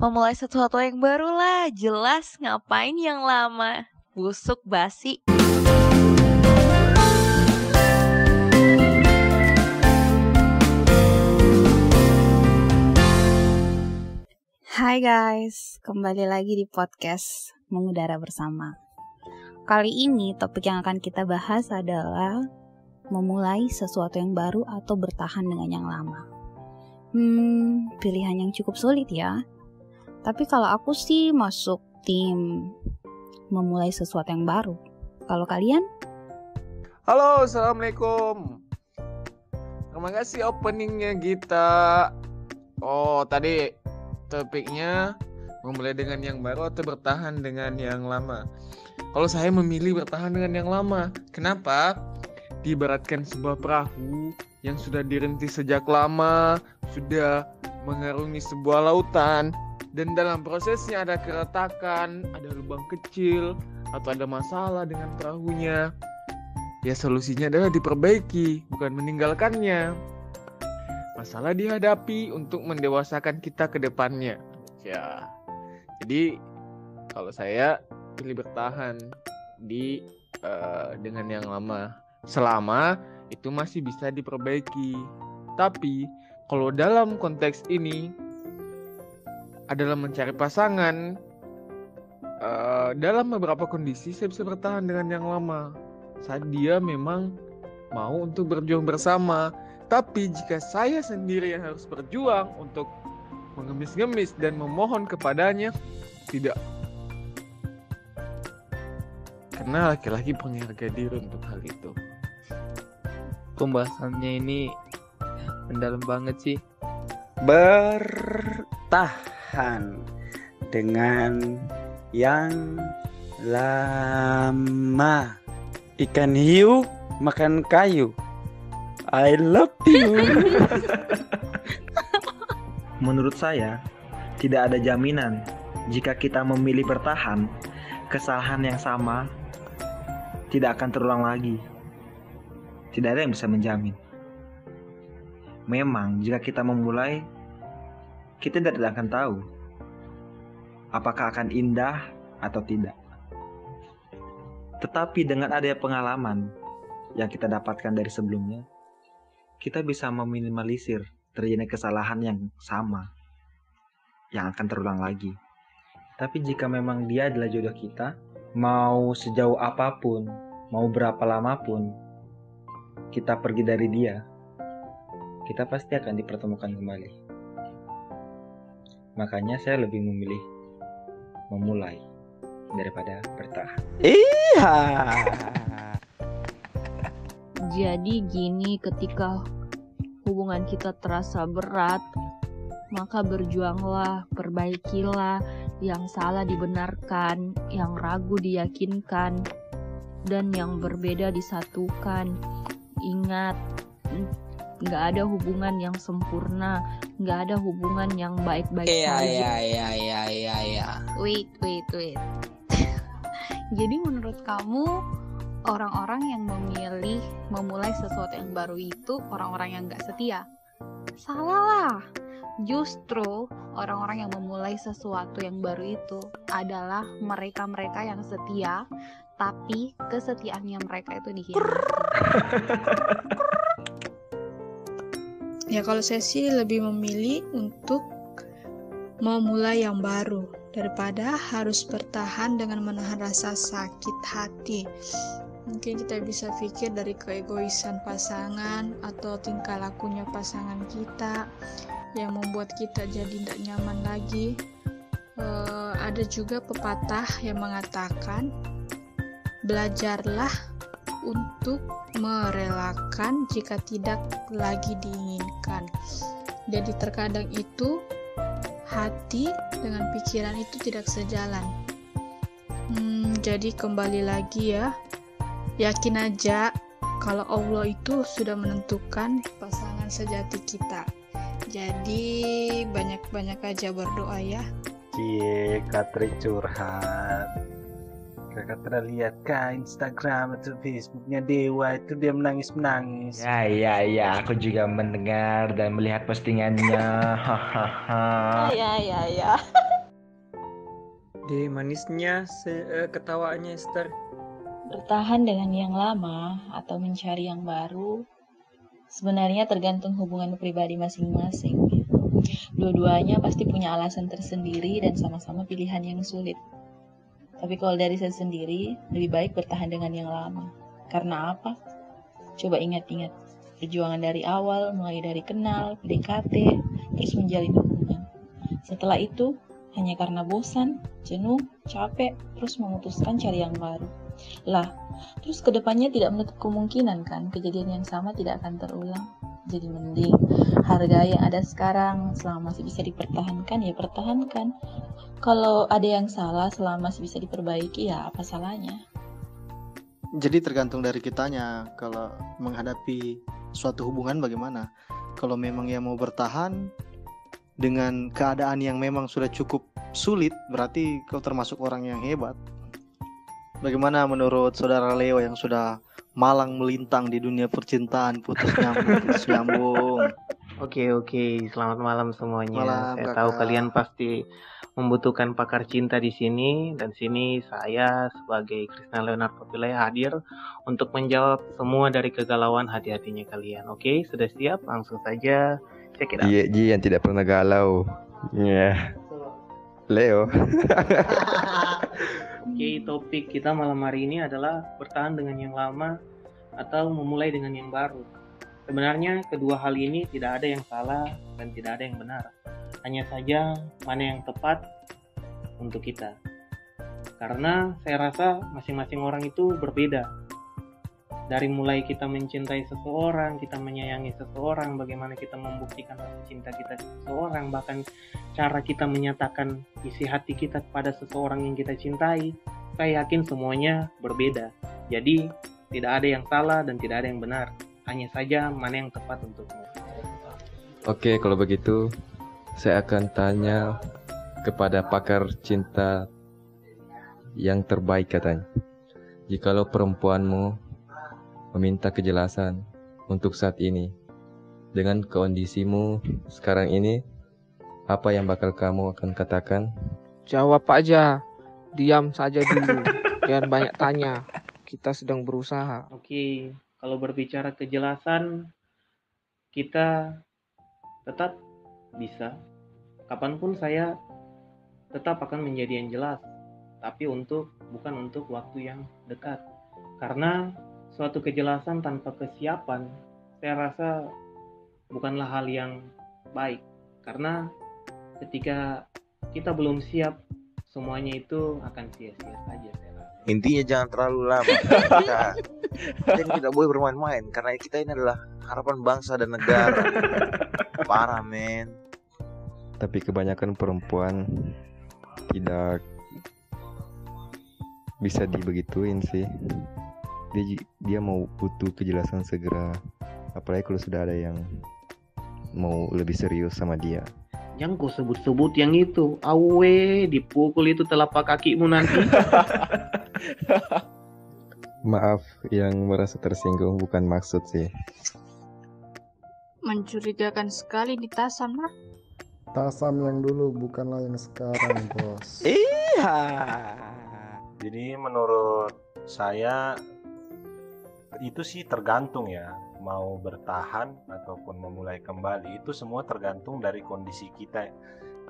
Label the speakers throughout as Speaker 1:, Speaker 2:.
Speaker 1: Memulai sesuatu yang baru lah, jelas ngapain yang lama. Busuk basi.
Speaker 2: Hai guys, kembali lagi di podcast Mengudara Bersama. Kali ini topik yang akan kita bahas adalah memulai sesuatu yang baru atau bertahan dengan yang lama. Hmm, pilihan yang cukup sulit ya. Tapi kalau aku sih masuk tim memulai sesuatu yang baru. Kalau kalian?
Speaker 3: Halo, assalamualaikum. Terima kasih openingnya kita. Oh, tadi topiknya memulai dengan yang baru atau bertahan dengan yang lama. Kalau saya memilih bertahan dengan yang lama, kenapa? Diibaratkan sebuah perahu yang sudah dirintis sejak lama, sudah mengarungi sebuah lautan, dan dalam prosesnya ada keretakan, ada lubang kecil, atau ada masalah dengan perahunya. Ya solusinya adalah diperbaiki, bukan meninggalkannya masalah dihadapi untuk mendewasakan kita ke depannya. Ya. Jadi kalau saya pilih bertahan di uh, dengan yang lama selama itu masih bisa diperbaiki. Tapi kalau dalam konteks ini adalah mencari pasangan uh, dalam beberapa kondisi saya bisa bertahan dengan yang lama saat dia memang mau untuk berjuang bersama tapi jika saya sendiri yang harus berjuang untuk mengemis-ngemis dan memohon kepadanya, tidak. Karena laki-laki punya harga diri untuk hal itu.
Speaker 4: Pembahasannya ini mendalam banget sih.
Speaker 5: Bertahan dengan yang lama. Ikan hiu makan kayu. I love you.
Speaker 6: Menurut saya, tidak ada jaminan jika kita memilih bertahan, kesalahan yang sama tidak akan terulang lagi. Tidak ada yang bisa menjamin. Memang, jika kita memulai, kita tidak akan tahu apakah akan indah atau tidak. Tetapi dengan adanya pengalaman yang kita dapatkan dari sebelumnya, kita bisa meminimalisir terjadinya kesalahan yang sama yang akan terulang lagi. Tapi jika memang dia adalah jodoh kita, mau sejauh apa pun, mau berapa lama pun kita pergi dari dia, kita pasti akan dipertemukan kembali. Makanya saya lebih memilih memulai daripada bertahan.
Speaker 5: Iya.
Speaker 1: Jadi gini ketika hubungan kita terasa berat, maka berjuanglah, perbaikilah, yang salah dibenarkan, yang ragu diyakinkan, dan yang berbeda disatukan. Ingat, nggak ada hubungan yang sempurna, nggak ada hubungan yang baik-baik
Speaker 5: Iya
Speaker 1: saja.
Speaker 5: iya iya iya iya iya.
Speaker 2: Wait, wait, wait. Jadi menurut kamu orang-orang yang memilih memulai sesuatu yang baru itu orang-orang yang gak setia? Salah lah. Justru orang-orang yang memulai sesuatu yang baru itu adalah mereka-mereka yang setia, tapi kesetiaannya mereka itu dikhianati.
Speaker 7: Ya kalau saya sih lebih memilih untuk memulai yang baru daripada harus bertahan dengan menahan rasa sakit hati. Mungkin kita bisa pikir dari keegoisan pasangan atau tingkah lakunya pasangan kita yang membuat kita jadi tidak nyaman lagi. Eh, ada juga pepatah yang mengatakan belajarlah untuk merelakan jika tidak lagi diinginkan. Jadi terkadang itu hati dengan pikiran itu tidak sejalan. Hmm, jadi kembali lagi ya, yakin aja kalau Allah itu sudah menentukan pasangan sejati kita. Jadi banyak-banyak aja berdoa ya.
Speaker 5: Cie, Katri curhat. Kakak pernah lihat kah Instagram atau Facebooknya Dewa itu dia menangis menangis.
Speaker 6: Ya, ya, ya. Aku juga mendengar dan melihat postingannya. Hahaha.
Speaker 1: Ya ya ya.
Speaker 4: Ide manisnya se eh, ketawaannya Esther.
Speaker 8: Bertahan dengan yang lama atau mencari yang baru sebenarnya tergantung hubungan pribadi masing-masing. Dua-duanya pasti punya alasan tersendiri dan sama-sama pilihan yang sulit. Tapi kalau dari saya sendiri, lebih baik bertahan dengan yang lama. Karena apa? Coba ingat-ingat. Perjuangan dari awal, mulai dari kenal, PDKT, terus menjalin hubungan. Setelah itu, hanya karena bosan, jenuh, capek, terus memutuskan cari yang baru. Lah, terus ke depannya tidak menutup kemungkinan kan kejadian yang sama tidak akan terulang. Jadi mending harga yang ada sekarang selama masih bisa dipertahankan ya pertahankan. Kalau ada yang salah selama masih bisa diperbaiki ya apa salahnya?
Speaker 9: Jadi tergantung dari kitanya kalau menghadapi suatu hubungan bagaimana. Kalau memang yang mau bertahan dengan keadaan yang memang sudah cukup sulit, berarti kau termasuk orang yang hebat. Bagaimana menurut saudara Leo yang sudah malang melintang di dunia percintaan, putus nyambung, putus nyambung.
Speaker 10: Oke oke, selamat malam semuanya.
Speaker 9: Malam,
Speaker 10: Saya
Speaker 9: kakak.
Speaker 10: tahu kalian pasti membutuhkan pakar cinta di sini dan sini saya sebagai Krisna Leonardo Pillai hadir untuk menjawab semua dari kegalauan hati-hatinya kalian. Oke, sudah siap? Langsung saja check it out.
Speaker 11: Ji, Ji yang tidak pernah galau. Ya. Leo.
Speaker 10: Oke, topik kita malam hari ini adalah bertahan dengan yang lama atau memulai dengan yang baru. Sebenarnya kedua hal ini tidak ada yang salah dan tidak ada yang benar. Hanya saja mana yang tepat untuk kita. Karena saya rasa masing-masing orang itu berbeda. Dari mulai kita mencintai seseorang, kita menyayangi seseorang, bagaimana kita membuktikan rasa cinta kita ke seseorang, bahkan cara kita menyatakan isi hati kita kepada seseorang yang kita cintai, saya yakin semuanya berbeda. Jadi, tidak ada yang salah dan tidak ada yang benar. Hanya saja mana yang tepat untukmu.
Speaker 11: Oke, kalau begitu saya akan tanya kepada pakar cinta yang terbaik katanya. Jikalau perempuanmu meminta kejelasan untuk saat ini dengan kondisimu sekarang ini, apa yang bakal kamu akan katakan?
Speaker 12: Jawab aja. Diam saja dulu. Jangan banyak tanya. Kita sedang berusaha.
Speaker 10: Oke, kalau berbicara kejelasan, kita tetap bisa. Kapan pun saya tetap akan menjadi yang jelas, tapi untuk bukan untuk waktu yang dekat. Karena suatu kejelasan tanpa kesiapan, saya rasa bukanlah hal yang baik. Karena ketika kita belum siap, semuanya itu akan sia-sia saja. Saya.
Speaker 13: Intinya jangan terlalu lama. Kita, kita ini tidak boleh bermain-main karena kita ini adalah harapan bangsa dan negara. Parah men.
Speaker 11: Tapi kebanyakan perempuan tidak bisa dibegituin sih. Dia dia mau butuh kejelasan segera. Apalagi kalau sudah ada yang mau lebih serius sama dia.
Speaker 10: Jangan kau sebut-sebut yang itu. Awe, dipukul itu telapak kakimu nanti.
Speaker 11: Maaf yang merasa tersinggung bukan maksud sih.
Speaker 7: Mencurigakan sekali di Tasam, nah.
Speaker 14: Tasam yang dulu bukanlah yang sekarang, bos.
Speaker 5: Iya. Jadi menurut saya itu sih tergantung ya mau bertahan ataupun memulai kembali itu semua tergantung dari kondisi kita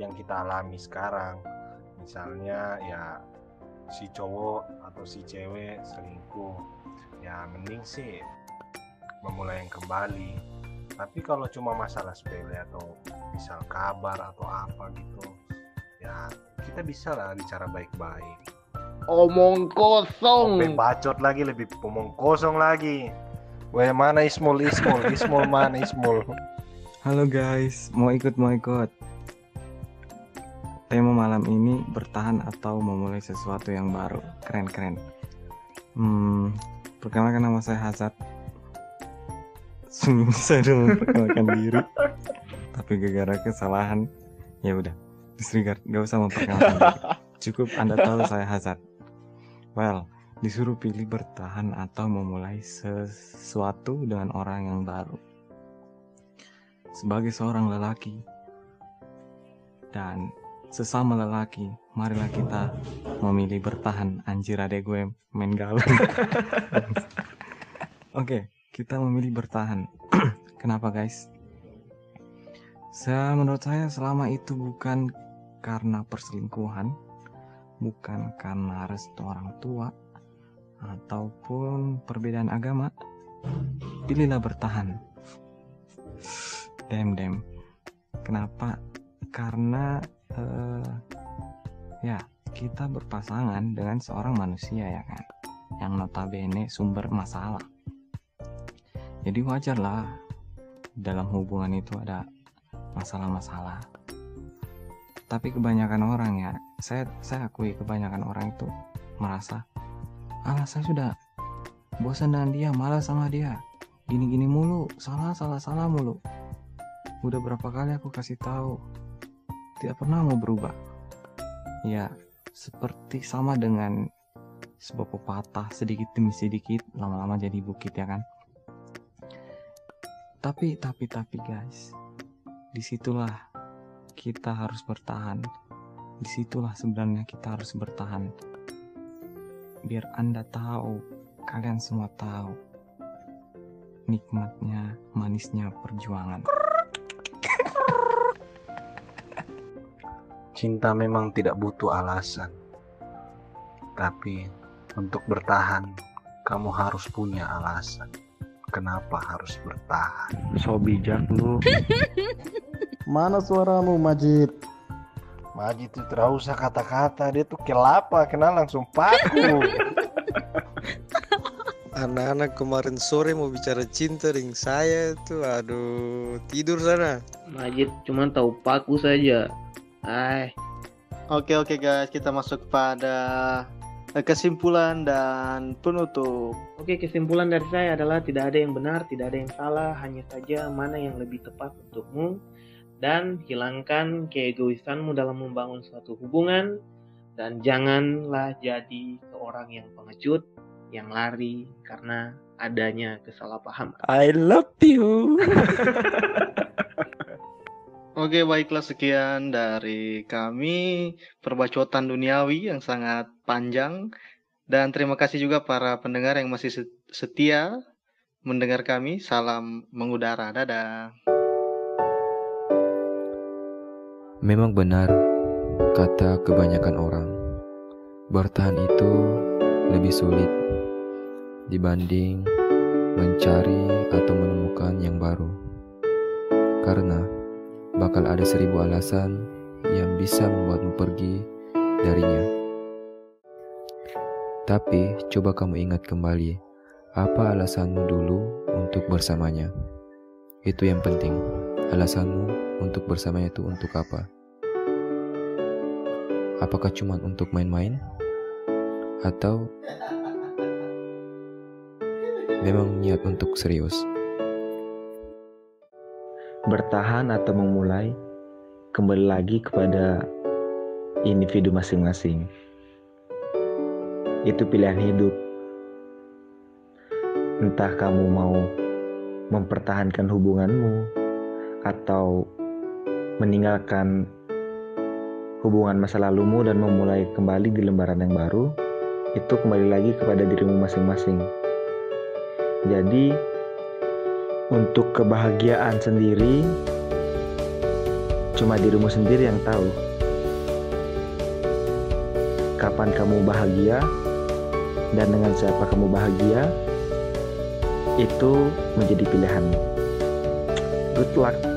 Speaker 5: yang kita alami sekarang misalnya ya si cowok atau si cewek selingkuh ya mending sih memulai yang kembali tapi kalau cuma masalah sepele atau misal kabar atau apa gitu ya kita bisa lah bicara baik-baik
Speaker 3: Omong kosong.
Speaker 5: Sampai bacot lagi lebih omong kosong lagi. Weh mana Ismul Ismul Ismul mana Ismul?
Speaker 15: Halo guys, mau ikut mau ikut. Tema malam ini bertahan atau memulai sesuatu yang baru. Keren keren. Hmm, perkenalkan nama saya Hazard. Seminggu saya udah memperkenalkan diri, tapi gara-gara kesalahan, ya udah disregard, gak usah memperkenalkan diri. Cukup Anda tahu saya Hazard. Well, disuruh pilih bertahan atau memulai sesuatu dengan orang yang baru. Sebagai seorang lelaki dan sesama lelaki, marilah kita memilih bertahan. Anjir adek gue main galau. Oke, kita memilih bertahan. Kenapa guys? Saya menurut saya selama itu bukan karena perselingkuhan, bukan karena restu orang tua, ataupun perbedaan agama, pilihlah bertahan. Dem dem. Kenapa? Karena eh, ya kita berpasangan dengan seorang manusia ya kan, yang notabene sumber masalah. Jadi wajarlah dalam hubungan itu ada masalah-masalah. Tapi kebanyakan orang ya, saya saya akui kebanyakan orang itu merasa, alah saya sudah bosan dengan dia, malas sama dia, gini-gini mulu, salah salah salah mulu. Udah berapa kali aku kasih tahu, tidak pernah mau berubah. Ya, seperti sama dengan sebuah pepatah sedikit demi sedikit lama-lama jadi bukit ya kan. Tapi tapi tapi guys, di situlah kita harus bertahan. Di situlah sebenarnya kita harus bertahan. Biar Anda tahu, kalian semua tahu nikmatnya, manisnya perjuangan.
Speaker 5: Cinta memang tidak butuh alasan. Tapi untuk bertahan, kamu harus punya alasan. Kenapa harus bertahan?
Speaker 6: So bijak lu.
Speaker 14: Mana suaramu Majid?
Speaker 5: Majid itu tidak usah kata-kata, dia tuh kelapa, kenal langsung paku.
Speaker 16: Anak-anak kemarin sore mau bicara cinta dengan saya tuh, aduh tidur sana.
Speaker 10: Majid cuma tahu paku saja. Ay.
Speaker 9: Oke oke guys, kita masuk pada eh, kesimpulan dan penutup.
Speaker 10: Oke, kesimpulan dari saya adalah tidak ada yang benar, tidak ada yang salah, hanya saja mana yang lebih tepat untukmu dan hilangkan keegoisanmu dalam membangun suatu hubungan dan janganlah jadi seorang yang pengecut, yang lari karena adanya kesalahpahaman.
Speaker 16: I love you.
Speaker 9: Oke, baiklah sekian dari kami perbacotan duniawi yang sangat panjang dan terima kasih juga para pendengar yang masih setia mendengar kami. Salam mengudara. Dadah.
Speaker 11: Memang benar kata kebanyakan orang, bertahan itu lebih sulit dibanding mencari atau menemukan yang baru. Karena bakal ada seribu alasan yang bisa membuatmu pergi darinya. Tapi coba kamu ingat kembali, apa alasanmu dulu untuk bersamanya? Itu yang penting. Alasanmu untuk bersamanya itu untuk apa? Apakah cuma untuk main-main? Atau memang niat untuk serius?
Speaker 6: Bertahan atau memulai kembali lagi kepada individu masing-masing. Itu pilihan hidup. Entah kamu mau mempertahankan hubunganmu atau meninggalkan hubungan masa lalumu dan memulai kembali di lembaran yang baru, itu kembali lagi kepada dirimu masing-masing. Jadi, untuk kebahagiaan sendiri, cuma dirimu sendiri yang tahu. Kapan kamu bahagia dan dengan siapa kamu bahagia, itu menjadi pilihanmu. Good luck.